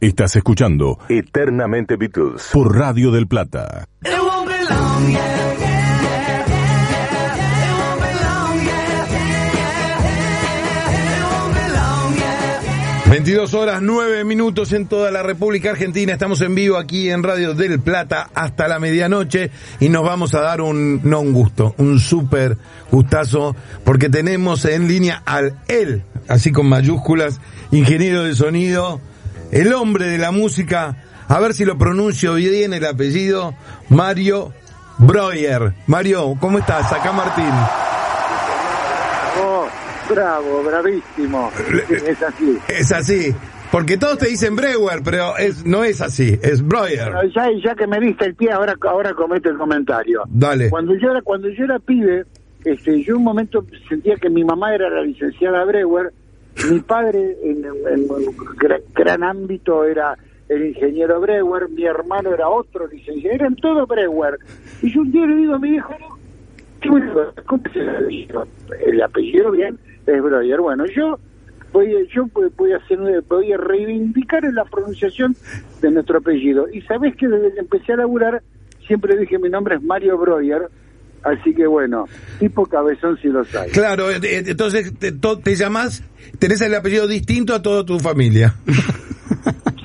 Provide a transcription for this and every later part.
Estás escuchando Eternamente Beatles por Radio del Plata. 22 horas 9 minutos en toda la República Argentina. Estamos en vivo aquí en Radio del Plata hasta la medianoche y nos vamos a dar un, no un gusto, un súper gustazo porque tenemos en línea al él, así con mayúsculas, ingeniero de sonido, el hombre de la música, a ver si lo pronuncio bien el apellido, Mario Breuer. Mario, ¿cómo estás? Acá Martín. Bravo, bravísimo. Es así. Es así. Porque todos te dicen Brewer, pero es, no es así, es Breuer. ya, ya que me diste el pie, ahora, ahora comete el comentario. Dale. Cuando yo era, cuando yo era pibe, este, yo un momento sentía que mi mamá era la licenciada Brewer, mi padre en, gran, ámbito era el ingeniero Brewer, mi hermano era otro licenciado, eran todos Brewer. Y yo un día le digo a mi hijo, ¿cómo se el apellido bien? es Breuer. Bueno, yo voy, yo voy a, hacer, voy a reivindicar la pronunciación de nuestro apellido. Y sabes que desde que empecé a laburar, siempre dije mi nombre es Mario Breuer. Así que bueno, tipo cabezón si lo sabes. Claro, eh, eh, entonces te, te llamas, tenés el apellido distinto a toda tu familia.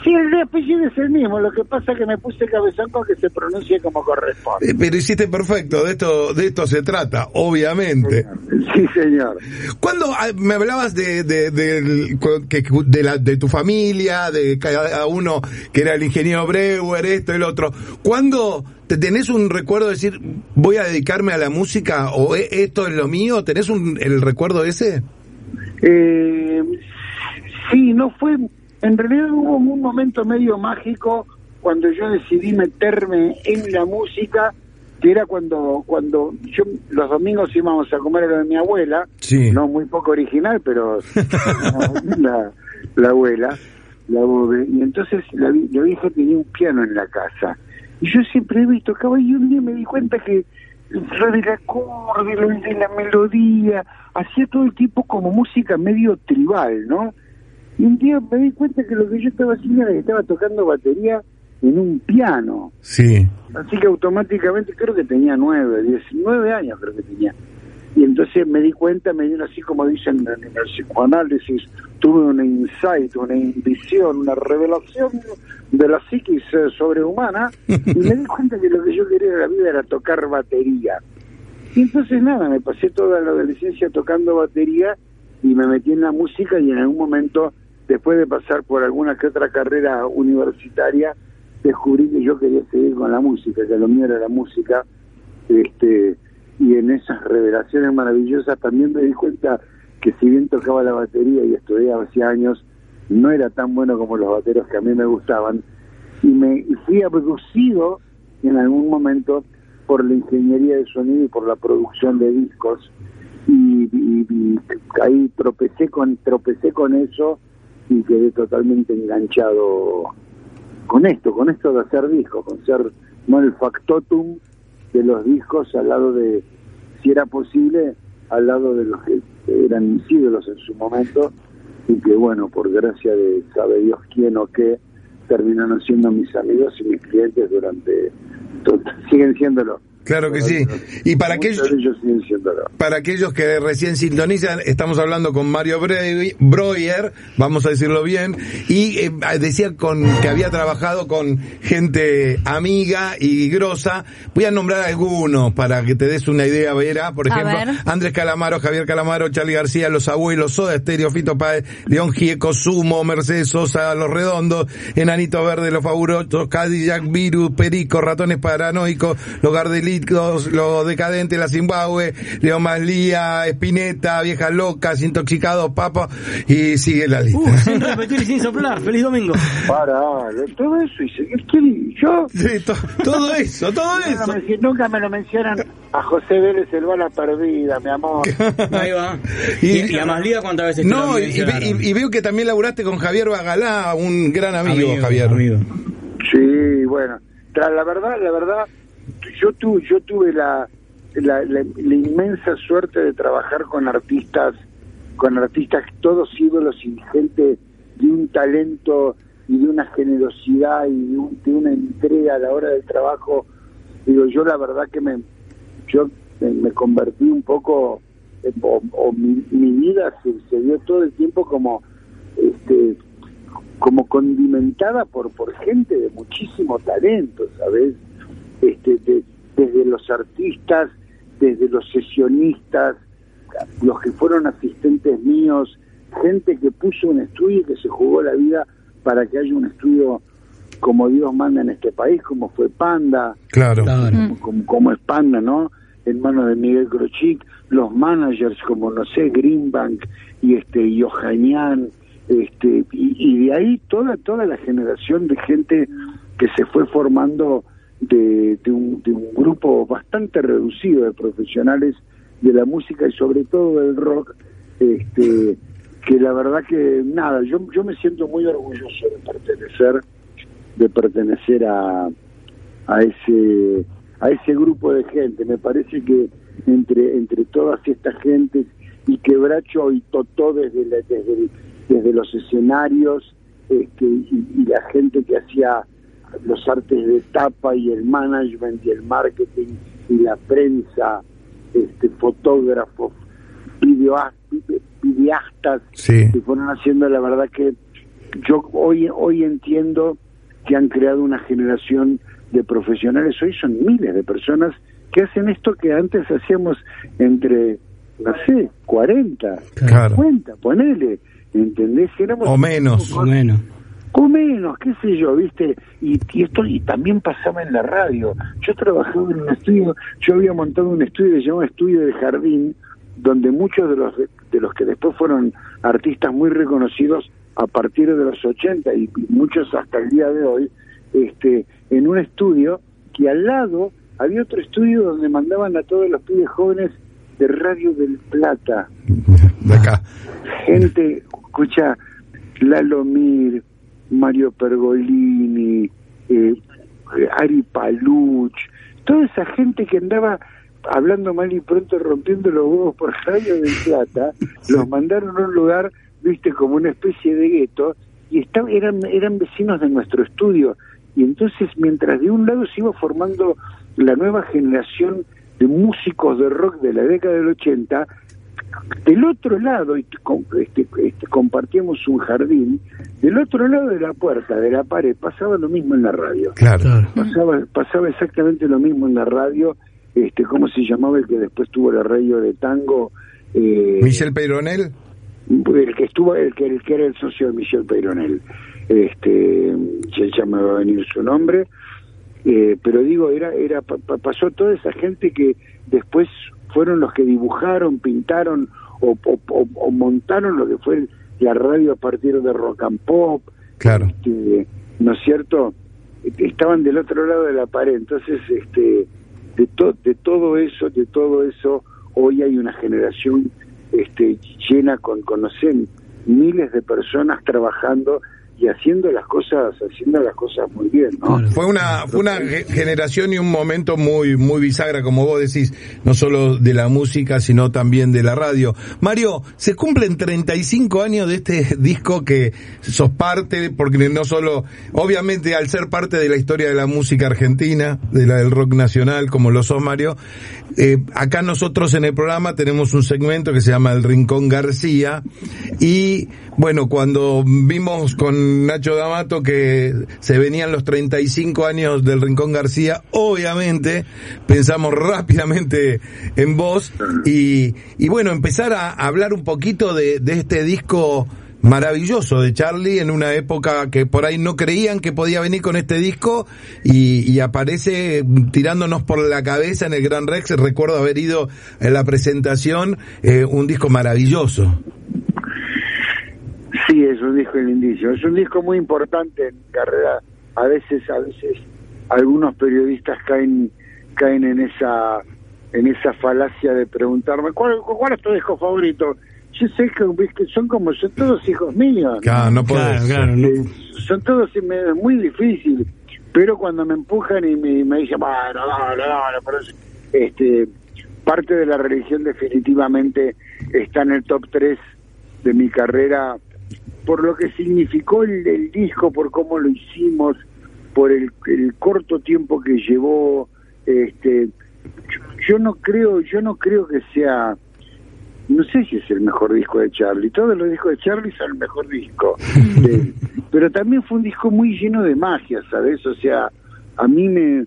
Sí, el apellido es el mismo, lo que pasa es que me puse cabezón con que se pronuncie como corresponde. Eh, pero hiciste perfecto, de esto de esto se trata, obviamente. Sí, señor. Cuando ah, me hablabas de, de, de, la, de tu familia, de cada uno que era el ingeniero Breuer, esto, el otro, ¿cuándo te tenés un recuerdo de decir, voy a dedicarme a la música o e, esto es lo mío? ¿Tenés un, el recuerdo ese? Eh, sí, no fue en realidad hubo un momento medio mágico cuando yo decidí meterme en la música, que era cuando cuando yo los domingos íbamos a comer a lo de mi abuela, no muy poco original, pero la, la, abuela, la bobe, y entonces la, la vieja tenía un piano en la casa. Y yo siempre he visto, tocaba y un día me di cuenta que el del acorde, de la melodía, hacía todo el tiempo como música medio tribal, ¿no? Y un día me di cuenta que lo que yo estaba haciendo era que estaba tocando batería en un piano. Sí. Así que automáticamente creo que tenía nueve, diecinueve años creo que tenía. Y entonces me di cuenta, me dio así como dicen en el psicoanálisis, tuve un insight, una invisión, una revelación de la psiquis eh, sobrehumana y me di cuenta que lo que yo quería en la vida era tocar batería. Y entonces nada, me pasé toda la adolescencia tocando batería y me metí en la música y en algún momento después de pasar por alguna que otra carrera universitaria, descubrí que yo quería seguir con la música, que lo mío era la música, este, y en esas revelaciones maravillosas también me di cuenta que si bien tocaba la batería y estudiaba hace años, no era tan bueno como los bateros que a mí me gustaban, y me fui abducido en algún momento por la ingeniería de sonido y por la producción de discos, y, y ahí tropecé con, tropecé con eso, y quedé totalmente enganchado con esto, con esto de hacer discos, con ser no el factotum de los discos al lado de, si era posible, al lado de los que eran mis ídolos en su momento y que bueno, por gracia de sabe Dios quién o qué, terminaron siendo mis amigos y mis clientes durante, siguen siéndolo Claro que sí. Y para aquellos, para aquellos que recién sintonizan, estamos hablando con Mario Breuer, vamos a decirlo bien, y eh, decía con que había trabajado con gente amiga y grosa. Voy a nombrar algunos para que te des una idea, Vera. Por ejemplo, Andrés Calamaro, Javier Calamaro, Charlie García, Los Abuelos, Soda Estéreo, Fito Páez, León Gieco, Sumo, Mercedes Sosa, Los Redondos, Enanito Verde, Los Fabulosos, Cadillac, Virus, Perico, Ratones Paranoicos, Los Los, decadentes, la Zimbabue, Leo Malía, Espineta, Viejas Locas, Intoxicados, Papa, y sigue la lista. Uh, sin repetir y sin soplar. Feliz domingo. Para, todo eso, y yo. Sí, todo eso, todo eso. nunca me lo mencionan a José Vélez el bala perdida, mi amor. Ahí va. Y, a Malía cuántas veces No, y, veo que también laburaste con Javier Bagalá, un gran amigo, Javier. Amigo. Sí, bueno. La verdad, la verdad, yo tuve, yo tuve la, la, la, inmensa suerte de trabajar con artistas, con artistas todos ídolos y gente de un talento y de una generosidad y de, una entrega a la hora del trabajo. Digo, yo la verdad que me, yo me, convertí un poco, o, mi, vida se, se dio todo el tiempo como, este, como condimentada por, por gente de muchísimo talento, ¿sabes? Este, desde los artistas, desde los sesionistas, los que fueron asistentes míos, gente que puso un estudio y que se jugó la vida para que haya un estudio como Dios manda en este país, como fue Panda, claro, Como, es Panda, ¿no? En manos de Miguel Crochic, los managers como, no sé, Greenbank y este y este, y, de ahí toda, toda la generación de gente que se fue formando de, un, de un grupo bastante reducido de profesionales de la música y sobre todo del rock, este, que la verdad que nada, yo, yo me siento muy orgulloso de pertenecer, de pertenecer a, a ese a ese grupo de gente. Me parece que entre entre todas estas gentes y Quebracho y Totó desde desde, desde los escenarios este, y, la gente que hacía los artes de tapa y el management y el marketing y la prensa, este fotógrafos, videoastas videastas que fueron haciendo, la verdad que yo hoy, hoy entiendo que han creado una generación de profesionales, hoy son miles de personas que hacen esto que antes hacíamos entre, no sé, 40, 50, ponele, ¿entendés? o menos, o menos. O menos, qué sé yo, ¿viste? Y, y, esto y también pasaba en la radio. Yo trabajaba en un estudio, yo había montado un estudio que se llamaba Estudio de Jardín, donde muchos de los de los que después fueron artistas muy reconocidos a partir de los 80 y muchos hasta el día de hoy, este, en un estudio que al lado había otro estudio donde mandaban a todos los pibes jóvenes de Radio del Plata. De acá. Gente, escucha, Lalo Mir, Mario Pergolini, eh, Ari Paluch, toda esa gente que andaba hablando mal y pronto rompiendo los huevos por Radio del Plata, los mandaron a un lugar, viste, como una especie de gueto, y estaban, eran, eran vecinos de nuestro estudio. Y entonces, mientras de un lado se iba formando la nueva generación de músicos de rock de la década del 80, del otro lado, y este, este, compartíamos un jardín, del otro lado de la puerta, de la pared, pasaba lo mismo en la radio. Claro. Pasaba, pasaba exactamente lo mismo en la radio este cómo se llamaba el que después tuvo el arreglo de tango eh, Michel Peyronel el que estuvo el que el que era el socio de Michel Peyronel este ya me va a venir su nombre eh, pero digo era era pasó toda esa gente que después fueron los que dibujaron pintaron o, o, montaron lo que fue la radio a partir de rock and pop. Claro. Este, no es cierto estaban del otro lado de la pared. Entonces este de, de todo eso, de todo eso, hoy hay una generación este, llena con, conocen miles de personas trabajando y haciendo las cosas haciendo las cosas muy bien ¿no? fue una fue una generación y un momento muy muy bisagra como vos decís no solo de la música sino también de la radio Mario se cumplen 35 años de este disco que sos parte porque no solo obviamente al ser parte de la historia de la música argentina de la del rock nacional como lo sos Mario eh, acá nosotros en el programa tenemos un segmento que se llama el Rincón García y bueno cuando vimos con Nacho D'Amato que se venían los 35 años del Rincón García, obviamente pensamos rápidamente en vos y, y bueno, empezar a hablar un poquito de, este disco maravilloso de Charlie en una época que por ahí no creían que podía venir con este disco y, y, aparece tirándonos por la cabeza en el Gran Rex. Recuerdo haber ido en la presentación, eh, un disco maravilloso. Un disco lindísimo. Es un disco muy importante en carrera. A veces, a veces, algunos periodistas caen caen en esa en esa falacia de preguntarme ¿cuál, cuál es tu disco favorito? Yo sé que, son como son todos hijos míos. Claro, no, claro, claro, Son todos es muy difícil. Pero cuando me empujan y me, me dicen, bueno, no, no, no, este, parte de la religión definitivamente está en el top 3 de mi carrera por lo que significó el, disco, por cómo lo hicimos, por el, corto tiempo que llevó, este, yo, no creo, yo no creo que sea, no sé si es el mejor disco de Charlie. Todos los discos de Charlie son el mejor disco, pero también fue un disco muy lleno de magia, ¿sabes? O sea, a mí me,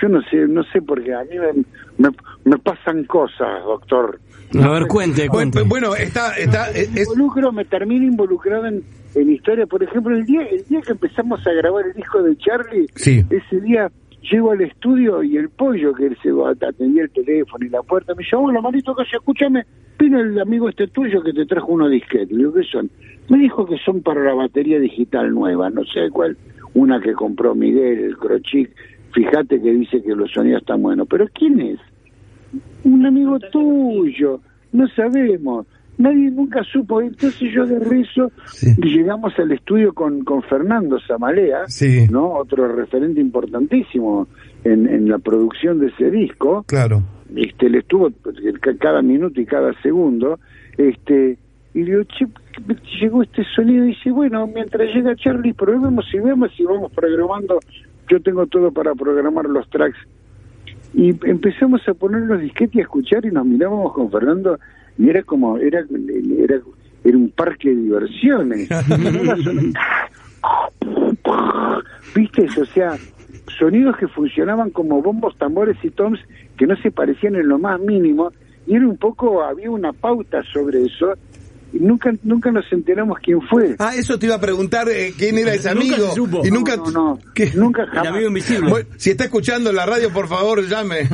yo no sé, no sé porque a mí me, me, pasan cosas, doctor. A ver, cuente, cuente. Bueno, está, está, involucro, me termino involucrado en, en historia. Por ejemplo, el día, el día que empezamos a grabar el disco de Charlie, ese día llego al estudio y el pollo que él se atendía el teléfono y la puerta me llamó, la manito que se escúchame, vino el amigo este tuyo que te trajo unos disquetes. Digo, ¿qué son? Me dijo que son para la batería digital nueva, no sé cuál, una que compró Miguel, el Crochic fíjate que dice que los sonidos están buenos, pero ¿quién es? Un amigo tuyo, no sabemos, nadie nunca supo, entonces yo de rezo y llegamos al estudio con, con Fernando Zamalea, ¿no? otro referente importantísimo en, en la producción de ese disco, claro. este, le estuvo cada minuto y cada segundo, este y digo, che, llegó este sonido y dice, bueno, mientras llega Charlie, probemos y vemos y vamos programando yo tengo todo para programar los tracks. Y empezamos a poner los disquetes y a escuchar y nos mirábamos con Fernando y era como, era, era, era un parque de diversiones. ¿Viste? O sea, sonidos que funcionaban como bombos, tambores y toms que no se parecían en lo más mínimo y era un poco, había una pauta sobre eso nunca nunca nos enteramos quién fue. Ah, eso te iba a preguntar eh, quién era ese amigo. Y nunca, no, no, nunca jamás. El amigo invisible. si está escuchando la radio, por favor, llame.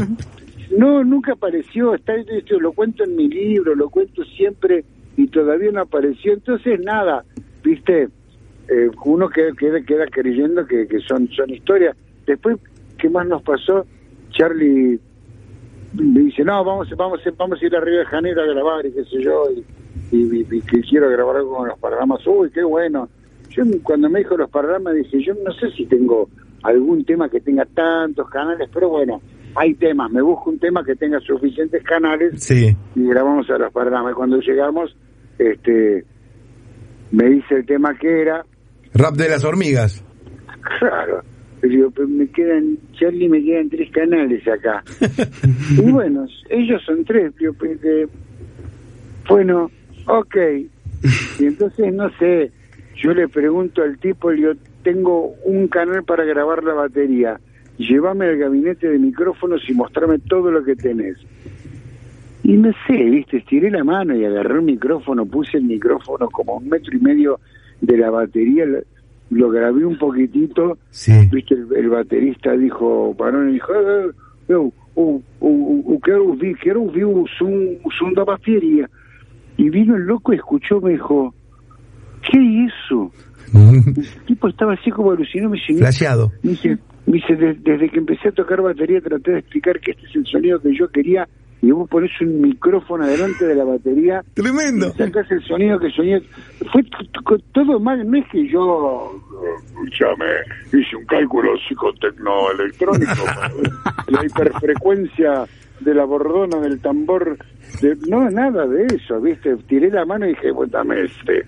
no, nunca apareció. Está, lo cuento en mi libro, lo cuento siempre y todavía no apareció. Entonces, nada, viste, eh, uno queda, queda, queda creyendo que, que son, son historias. Después, ¿qué más nos pasó? Charlie me dice, no, vamos, vamos, vamos a ir a Río de Janeiro a grabar y qué sé yo. Y, y, que quiero grabar algo con los paragramas. Uy, qué bueno. Yo cuando me dijo los paragramas dije, yo no sé si tengo algún tema que tenga tantos canales, pero bueno, hay temas. Me busco un tema que tenga suficientes canales sí. y grabamos a los paragramas. Cuando llegamos, este, me dice el tema que era. Rap de las hormigas. Claro. Pero me quedan, Charlie me quedan tres canales acá. y bueno, ellos son tres. Pues, bueno, Ok. Y entonces, no sé, yo le pregunto al tipo, yo tengo un canal para grabar la batería, llévame al gabinete de micrófonos y mostrame todo lo que tenés. Y no sé, viste, estiré la mano y agarré el micrófono, puse el micrófono como un metro y medio de la batería, lo grabé un poquitito, viste, el, baterista dijo, parón y dijo, eh, eh, eh o, quiero quiero da batería. Y vino el loco y escuchó, me dijo, ¿qué es eso? el tipo estaba así como alucinado, me dice, me dice, dice desde que empecé a tocar batería traté de explicar que este es el sonido que yo quería y vos pones un micrófono adelante de la batería. Tremendo. Y sacás el sonido que soñé. Fue todo mal, no es que yo, me hice un cálculo psicotecnoelectrónico, la hiperfrecuencia de la bordona del tambor no, nada de eso, ¿viste? Tiré la mano y dije, bueno, dame este.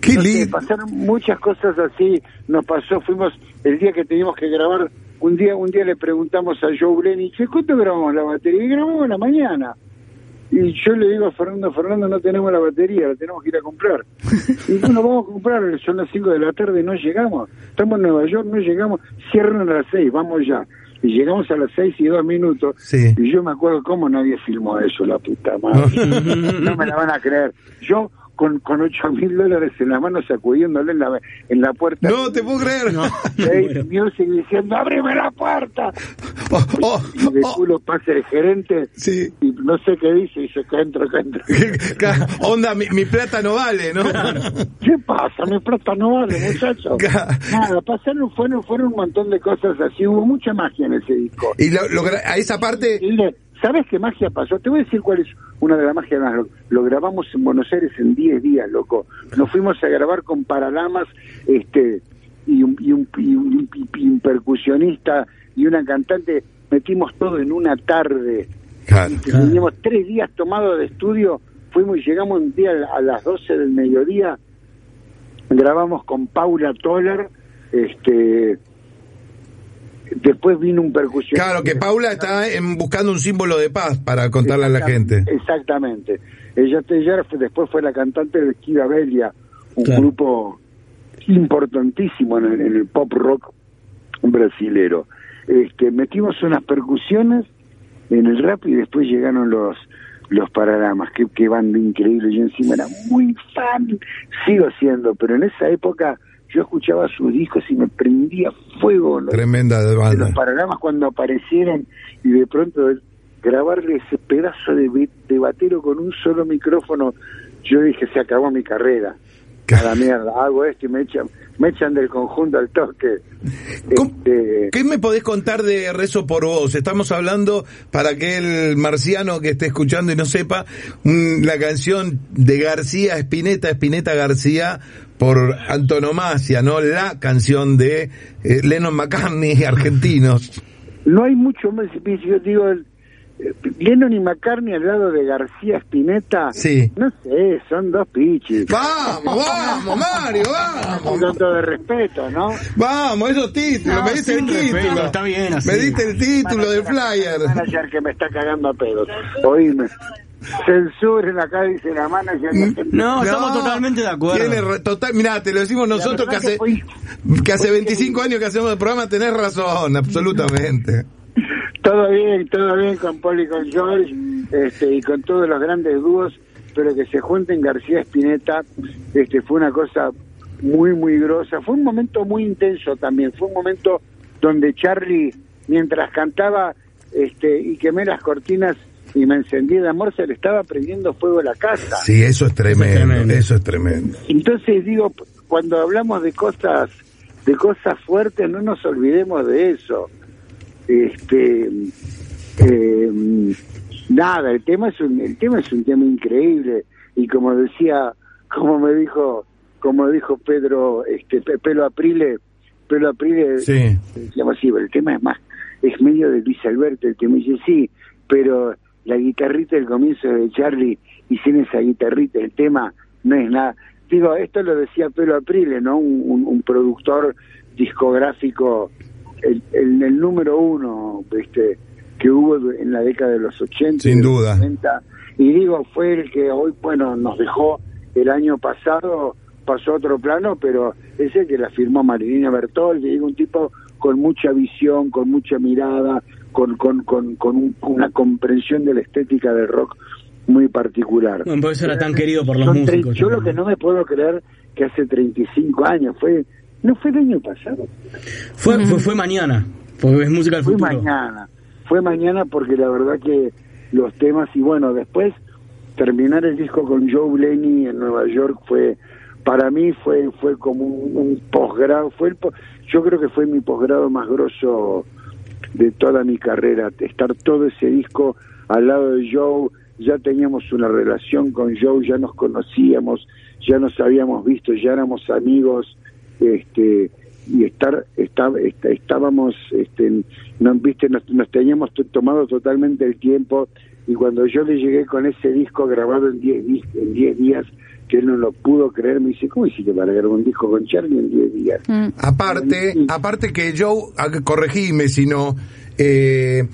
Qué lindo. pasaron muchas cosas así. Nos pasó, fuimos el día que teníamos que grabar. Un día un día le preguntamos a Joe Blenny, ¿cuánto grabamos la batería? Y grabamos en la mañana. Y yo le digo a Fernando, Fernando, no tenemos la batería, la tenemos que ir a comprar. Y bueno, vamos a comprar, son las 5 de la tarde, no llegamos. Estamos en Nueva York, no llegamos, cierran a las 6, vamos ya y llegamos a las seis y dos minutos y yo me acuerdo cómo nadie filmó eso, la puta madre. no me la van a creer. Yo con, con 8 mil dólares en la mano sacudiéndole en la, en la puerta. No, te puedo creer. No. Music diciendo, ábreme la puerta. Oh, oh, y de oh. culo pasa el gerente sí. y no sé qué dice y dice, acá entro, acá entro. Onda, mi, mi, plata no vale, ¿no? ¿Qué pasa? Mi plata no vale, muchacho. Nada, pasaron, fueron, fueron un montón de cosas así, hubo mucha magia en ese disco. Y lo, a esa parte... ¿Sabes qué magia pasó? Te voy a decir cuál es una de las magias más. Lo, grabamos en Buenos Aires en 10 días, loco. Nos fuimos a grabar con Paralamas este, y, un, y, un, y, un, percusionista y una cantante. Metimos todo en una tarde. Teníamos tres días tomados de estudio fuimos, llegamos un día a las 12 del mediodía, grabamos con Paula Toller, este después vino un percusión. Claro, que Paula está en, buscando un símbolo de paz para contarle a la gente. Exactamente. Ella, ella después fue la cantante de Esquiva Belia, un grupo importantísimo en el, pop rock brasilero. Este, metimos unas percusiones en el rap y después llegaron los los paragramas, que, que banda increíble, yo encima era muy fan, sigo siendo, pero en esa época yo escuchaba sus discos y me prendía fuego Tremenda de banda. los paragramas cuando aparecieron y de pronto grabarle ese pedazo de, de batero con un solo micrófono, yo dije, se acabó mi carrera. Cada mierda, hago esto y me echan, me echan del conjunto al toque. Este... ¿Qué me podés contar de Rezo por Vos? Estamos hablando, para que el marciano que esté escuchando y no sepa, la canción de García Espineta, Espineta García, por antonomasia, ¿no? La canción de eh, Lennon McCartney, argentinos. No hay mucho más, yo digo, eh, Lennon y McCartney al lado de García Spinetta, sí. no sé, son dos pichis. Vamos, vamos, Mario, vamos. Con todo de respeto, ¿no? Vamos, esos títulos, me diste el título. está bien así. Me diste el título del flyer. manager que me está cagando a pedos. Oíme. Censuren acá, dice la manager. No, estamos totalmente de acuerdo. Tiene total, mirá, te lo decimos nosotros que hace, que hace 25 años que hacemos el programa, tenés razón, absolutamente. Todo bien, todo bien con Paul y con George este, y con todos los grandes dúos, pero que se junten García Espineta este, fue una cosa muy, muy grosa. Fue un momento muy intenso también, fue un momento donde Charlie, mientras cantaba este, y quemé las cortinas y me encendí de amor, se le estaba prendiendo fuego a la casa. Sí, eso es tremendo, eso es tremendo. Entonces digo, cuando hablamos de cosas, de cosas fuertes, no nos olvidemos de eso este eh, nada el tema es un el tema es un tema increíble. Y como decía como me dijo como dijo Pedro este Pelo Aprile Pelo Aprile sí. decíamos así el tema es más es medio de Luis Alberto el me dice sí pero la guitarrita del comienzo de Charlie y sin esa guitarrita el tema no es nada digo esto lo decía Pelo Aprile no un, un productor discográfico el, el, número uno este que hubo en la década de los 80 sin duda. y digo fue el que hoy bueno nos dejó el año pasado pasó a otro plano pero es el que la firmó Marilina Bertoldi digo un tipo con mucha visión con mucha mirada con con, con, con una comprensión de la estética del rock muy particular. Bueno, por eso era tan querido por los músicos yo lo que no me puedo creer que hace 35 años fue no fue el año pasado. Fue, fue, mañana, porque es música del fue mañana, fue mañana porque la verdad que los temas, y bueno, después terminar el disco con Joe Lenny en Nueva York fue, para mí fue fue como un, posgrado, fue el, yo creo que fue mi posgrado más grosso de toda mi carrera, estar todo ese disco al lado de Joe, ya teníamos una relación con Joe, ya nos conocíamos, ya nos habíamos visto, ya éramos amigos, este y estar estábamos este no viste nos, teníamos tomado totalmente el tiempo y cuando yo le llegué con ese disco grabado en 10 en diez días que él no lo pudo creer, me dice, ¿cómo hiciste para grabar un disco con Charlie en 10 días? Mm. Aparte, aparte que Joe, corregime si no, eh,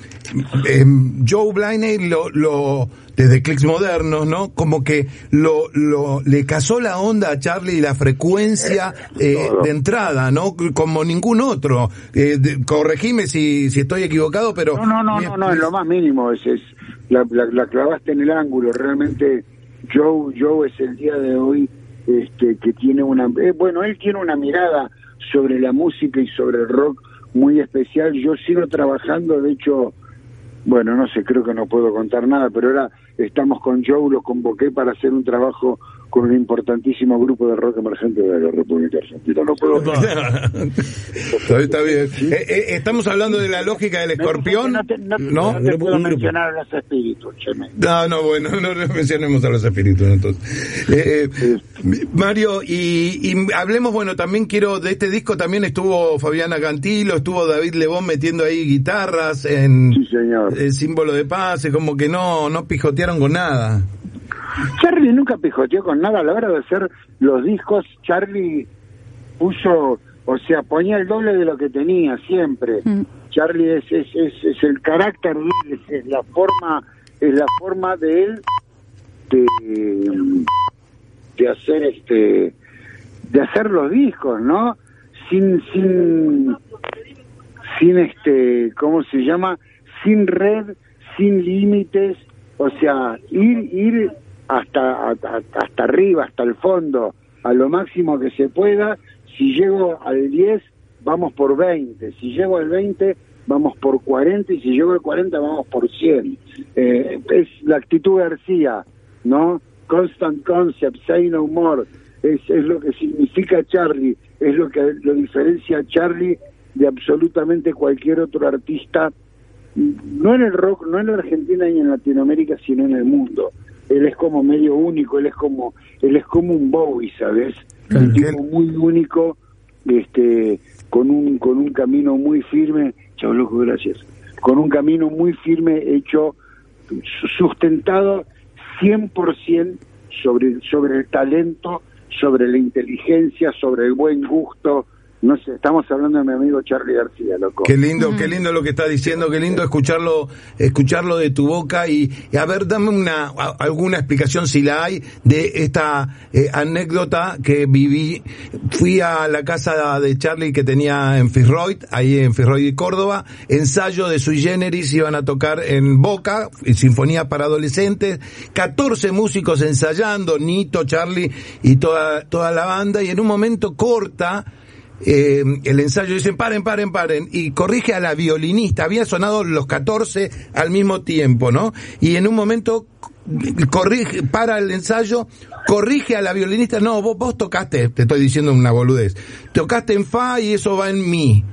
em, Joe Bliney lo, lo, desde Clicks Modernos, ¿no? Como que lo, lo, le casó la onda a Charlie y la frecuencia eh, de entrada, ¿no? Como ningún otro. Eh, corregime si, si estoy equivocado, pero... No, no, no, no, no, es lo más mínimo, es, es la, la, clavaste en el ángulo, realmente Joe, Joe es el día de hoy este, que tiene una... Eh, bueno, él tiene una mirada sobre la música y sobre el rock muy especial. Yo sigo trabajando, de hecho, bueno, no sé, creo que no puedo contar nada, pero ahora estamos con Joe, lo convoqué para hacer un trabajo con un importantísimo grupo de rock emergente de la República Argentina. No puedo. está, bien. Eh, eh, estamos hablando de la lógica del escorpión. No, no, no, puedo mencionar a los espíritus, No, no, bueno, no mencionemos a los espíritus entonces. Eh, Mario, y, y, hablemos, bueno, también quiero, de este disco también estuvo Fabiana Cantilo, estuvo David Lebón metiendo ahí guitarras en sí, señor. el símbolo de paz, como que no, no pijotearon con nada. Charlie nunca pijoteó con nada a la hora de hacer los discos. Charlie puso, o sea, ponía el doble de lo que tenía siempre. Mm. Charlie es, es, es, el carácter es, la forma, es la forma de él de, de hacer este, de hacer los discos, ¿no? Sin, sin, sin este, ¿cómo se llama? Sin red, sin límites, o sea, ir, ir hasta, hasta, hasta arriba, hasta el fondo, a lo máximo que se pueda. Si llego al 10, vamos por 20. Si llego al 20, vamos por 40. Y si llego al 40, vamos por 100. Eh, es la actitud García, ¿no? Constant concept, say no more. Es, es lo que significa Charlie, es lo que lo diferencia a Charlie de absolutamente cualquier otro artista no en el rock, no en la Argentina ni en Latinoamérica, sino en el mundo. Él es como medio único, él es como, él es como un Bowie, ¿sabes? Un tipo muy único, este, con un, con un camino muy firme, chao loco, gracias, con un camino muy firme hecho, sustentado 100% sobre, sobre el talento, sobre la inteligencia, sobre el buen gusto, no sé, estamos hablando de mi amigo Charlie García, loco. Qué lindo, qué lindo lo que está diciendo, qué lindo escucharlo, escucharlo de tu boca y, a ver, dame una alguna explicación si la hay de esta eh, anécdota que viví. Fui a la casa de Charlie que tenía en Fitzroy, ahí en Fitzroy y Córdoba, ensayo de sui generis iban a tocar en Boca, sinfonía para adolescentes, 14 músicos ensayando, Nito, Charlie y toda toda la banda y en un momento corta eh, el ensayo, dicen paren, paren, paren, y corrige a la violinista, había sonado los 14 al mismo tiempo, ¿no? Y en un momento corrige, para el ensayo, corrige a la violinista, no, vos, vos tocaste, te estoy diciendo una boludez, tocaste en fa y eso va en mi.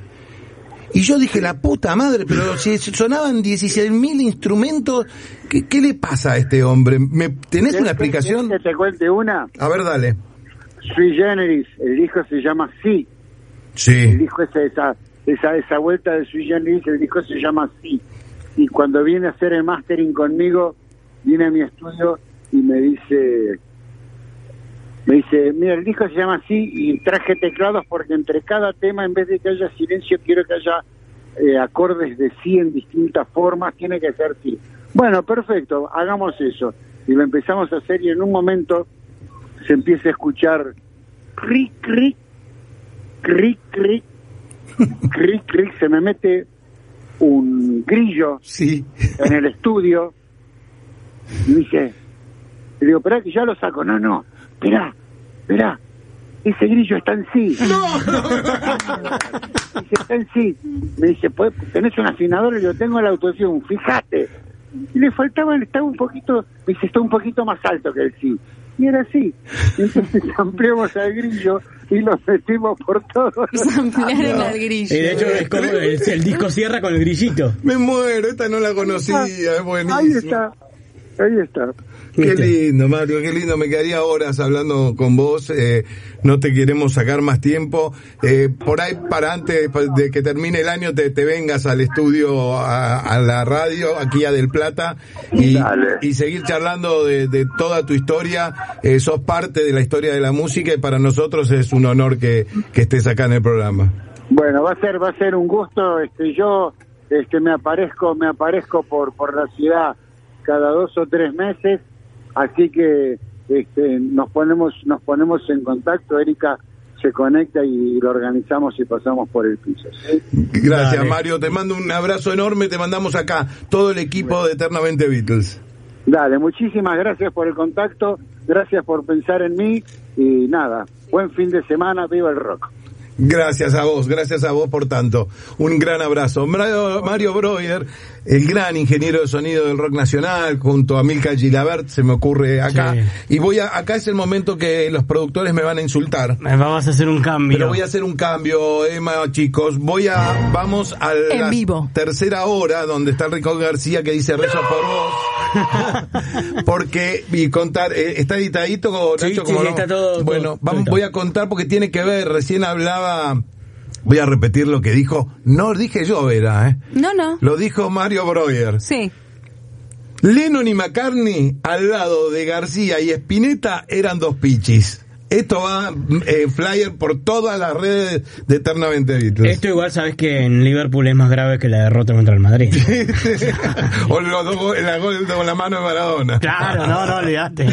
Y yo dije, la puta madre, pero si sonaban 16.000 instrumentos, ¿qué, ¿qué, le pasa a este hombre? ¿Me, ¿Tenés una explicación? que te cuente una? A ver, dale. Sui Generis, el hijo se llama Sí. Sí. El disco esa, esa, esa, esa vuelta de Sui Generis, el disco se llama así. Y cuando viene a hacer el mastering conmigo, viene a mi estudio y me dice, me dice, mira, el disco se llama así y traje teclados porque entre cada tema, en vez de que haya silencio, quiero que haya eh, acordes de sí en distintas formas, tiene que ser sí. Bueno, perfecto, hagamos eso. Y lo empezamos a hacer y en un momento se empieza a escuchar cric, cric, cric, cric, cric, cric, se me mete un grillo sí. en el estudio. Y dice, le digo, espera que ya lo saco. No, no, espera, espera. Ese grillo está en sí. No. dice, está en sí. Me dice, pues, tenés un afinador y yo tengo la autorización, fíjate. Y le faltaba, estaba un poquito, me dice, está un poquito más alto que el sí. Y era así. Entonces ampliamos al grillo y lo metimos por todos. Ampliaron al grillo. De hecho, es como el, disco cierra con el grillito. Me muero, esta no la conocía, es buenísimo. Ahí está, ahí está. Qué lindo, Mario, qué lindo. Me quedaría horas hablando con vos. Eh, no te queremos sacar más tiempo. Eh, por ahí, para antes de que termine el año, te, te vengas al estudio, a, la radio, aquí a Del Plata, y, y seguir charlando de, de, toda tu historia. Eh, sos parte de la historia de la música y para nosotros es un honor que, que estés acá en el programa. Bueno, va a ser, va a ser un gusto. Este, yo, este, me aparezco, me aparezco por, por la ciudad cada dos o tres meses Así que este, nos ponemos nos ponemos en contacto, Erika se conecta y lo organizamos y pasamos por el piso. Gracias Mario, te mando un abrazo enorme, te mandamos acá todo el equipo de Eternamente Beatles. Dale, muchísimas gracias por el contacto, gracias por pensar en mí y nada, buen fin de semana, viva el rock. Gracias a vos, gracias a vos por tanto. Un gran abrazo. Mario, Mario Breuer, el gran ingeniero de sonido del rock nacional, junto a Milka Gilabert, se me ocurre acá. Y voy a, acá es el momento que los productores me van a insultar. Vamos a hacer un cambio. Pero voy a hacer un cambio, Emma, chicos. Voy a, vamos a la tercera hora, donde está Rico García que dice rezo por vos. porque, y contar, eh, está editadito, Nacho, como está todo, Bueno, vamos, voy a contar porque tiene que ver, recién hablaba Voy a repetir lo que dijo. No dije yo, era, ¿eh? No, no. Lo dijo Mario Breuer. Sí. Lennon y McCartney al lado de García y Spinetta eran dos pichis. Esto va eh, flyer por todas las redes de Eternamente Beatles. Esto igual sabes que en Liverpool es más grave que la derrota contra el Madrid. o la gol con la mano de Maradona. Claro, no, no olvidaste.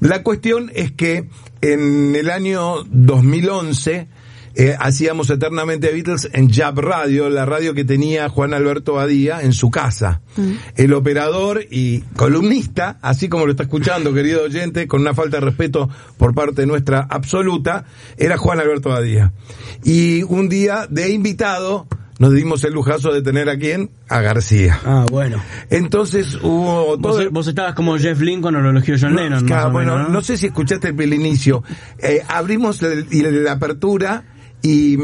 La cuestión es que en el año 2011 eh, hacíamos eternamente Beatles en Jab Radio, la radio que tenía Juan Alberto Badía en su casa. Mm. El operador y columnista, así como lo está escuchando, querido oyente, con una falta de respeto por parte nuestra absoluta, era Juan Alberto Badía. Y un día de invitado, nos dimos el lujazo de tener a quién? A García. Ah, bueno. Entonces hubo todo... ¿Vos, estabas como Jeff Lynn cuando lo elogió John Lennon. bueno, ¿no? sé si escuchaste el, inicio. Eh, abrimos la apertura y,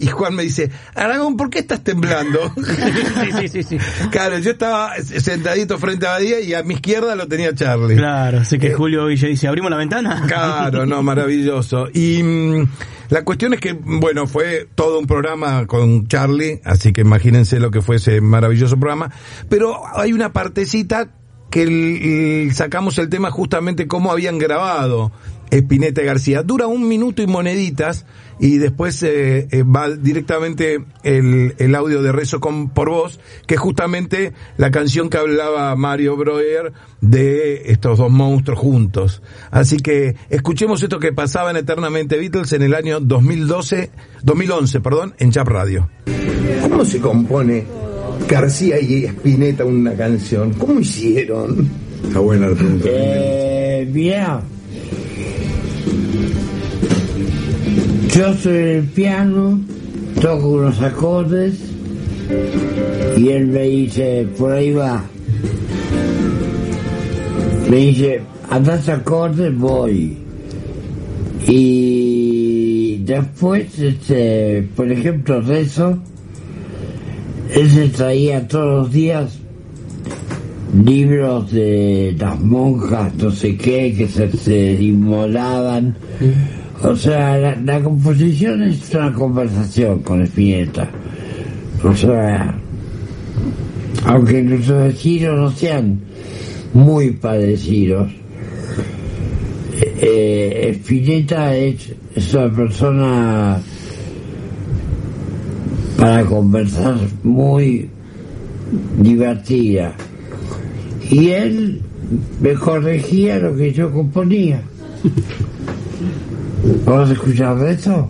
y, Juan me dice, Aragón, ¿por qué estás temblando? sí, sí, sí, Claro, yo estaba sentadito frente a Badía y a mi izquierda lo tenía Charlie. Claro, así que eh, Julio Villa dice, ¿abrimos la ventana? Claro, no, maravilloso. Y mm, la cuestión es que, bueno, fue todo un programa con Charlie, así que imagínense lo que fue ese maravilloso programa, pero hay una partecita que sacamos el tema justamente cómo habían grabado Espineta y García. Dura un minuto y moneditas y después eh, eh, va directamente el, el, audio de Rezo con, por voz, que es justamente la canción que hablaba Mario Breuer de estos dos monstruos juntos. Así que escuchemos esto que pasaba en Eternamente Beatles en el año 2012, 2011, perdón, en Chap Radio. ¿Cómo se compone García y Espineta una canción? ¿Cómo hicieron? Está buena la pregunta. Eh, bien Yo soy el piano, toco unos acordes y él me dice, por ahí va. Me dice, a dos acordes voy. Y después, este, por ejemplo, eso, él se traía todos los días libros de las monjas, no sé qué, que se, se inmolaban. O sea, la, composición es una conversación con Spinetta. O sea, aunque nuestros estilos no sean muy parecidos, eh, Spinetta es, es una persona para conversar muy divertida. Y él me corregía lo que yo componía. ¿Vamos a escuchar de esto?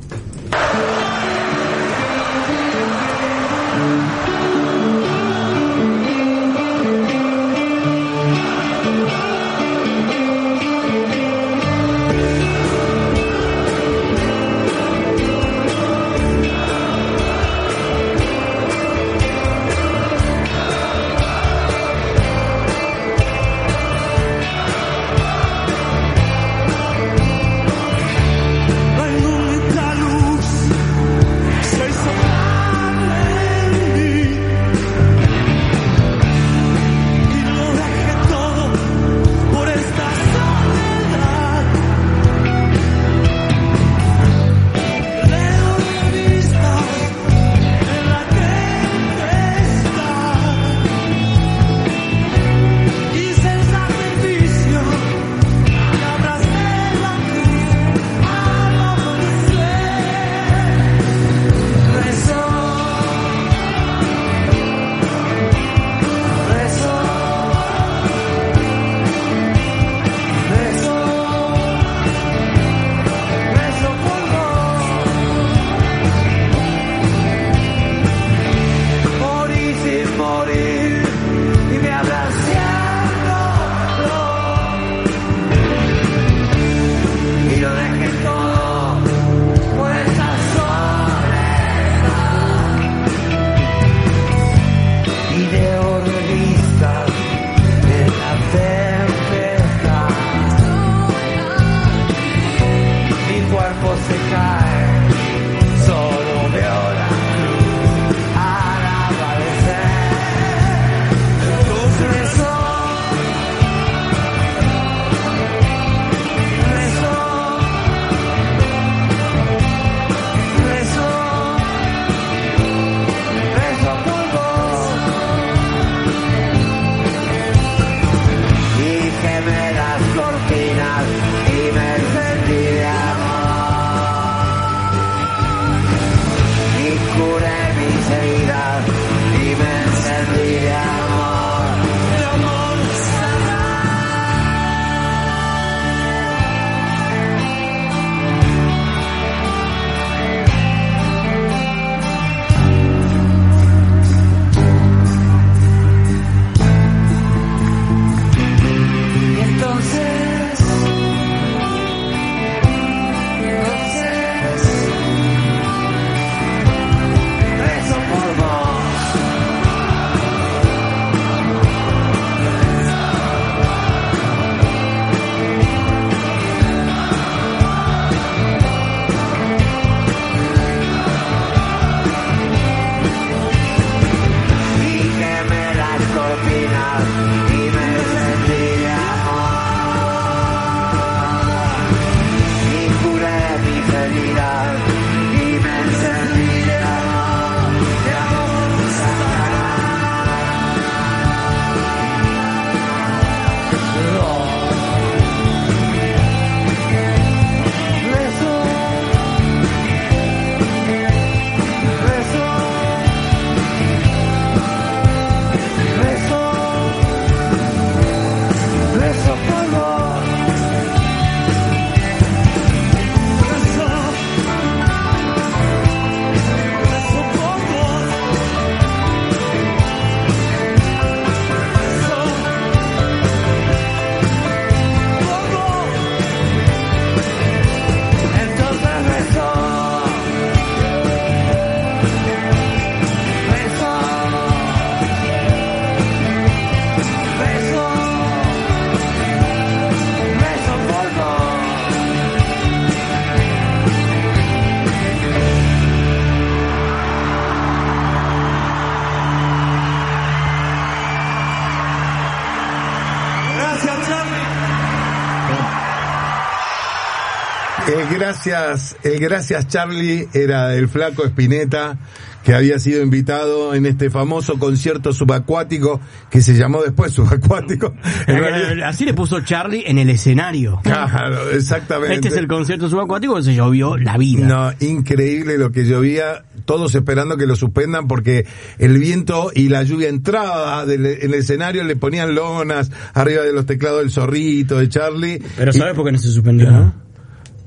El gracias, el gracias Charlie era el flaco Espineta que había sido invitado en este famoso concierto subacuático que se llamó después subacuático. Así le puso Charlie en el escenario. Claro, exactamente. Este es el concierto subacuático que se llovió la vida. No, increíble lo que llovía, todos esperando que lo suspendan porque el viento y la lluvia entraba en el escenario, le ponían lonas arriba de los teclados del zorrito de Charlie. Pero ¿sabes por qué no se suspendió, no?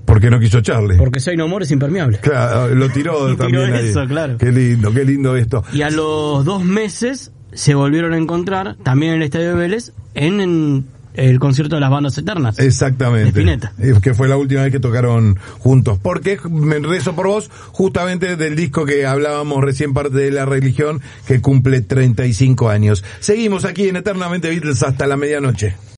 Porque no quiso Charlie. Porque Soy No More es impermeable. Claro, lo tiró también. Eso, claro. Qué lindo, qué lindo esto. Y a los dos meses se volvieron a encontrar, también en el Estadio de Vélez, en, el concierto de las bandas eternas. Exactamente. Que fue la última vez que tocaron juntos. Porque me rezo por vos, justamente del disco que hablábamos recién, parte de la religión, que cumple 35 años. Seguimos aquí en Eternamente Beatles hasta la medianoche.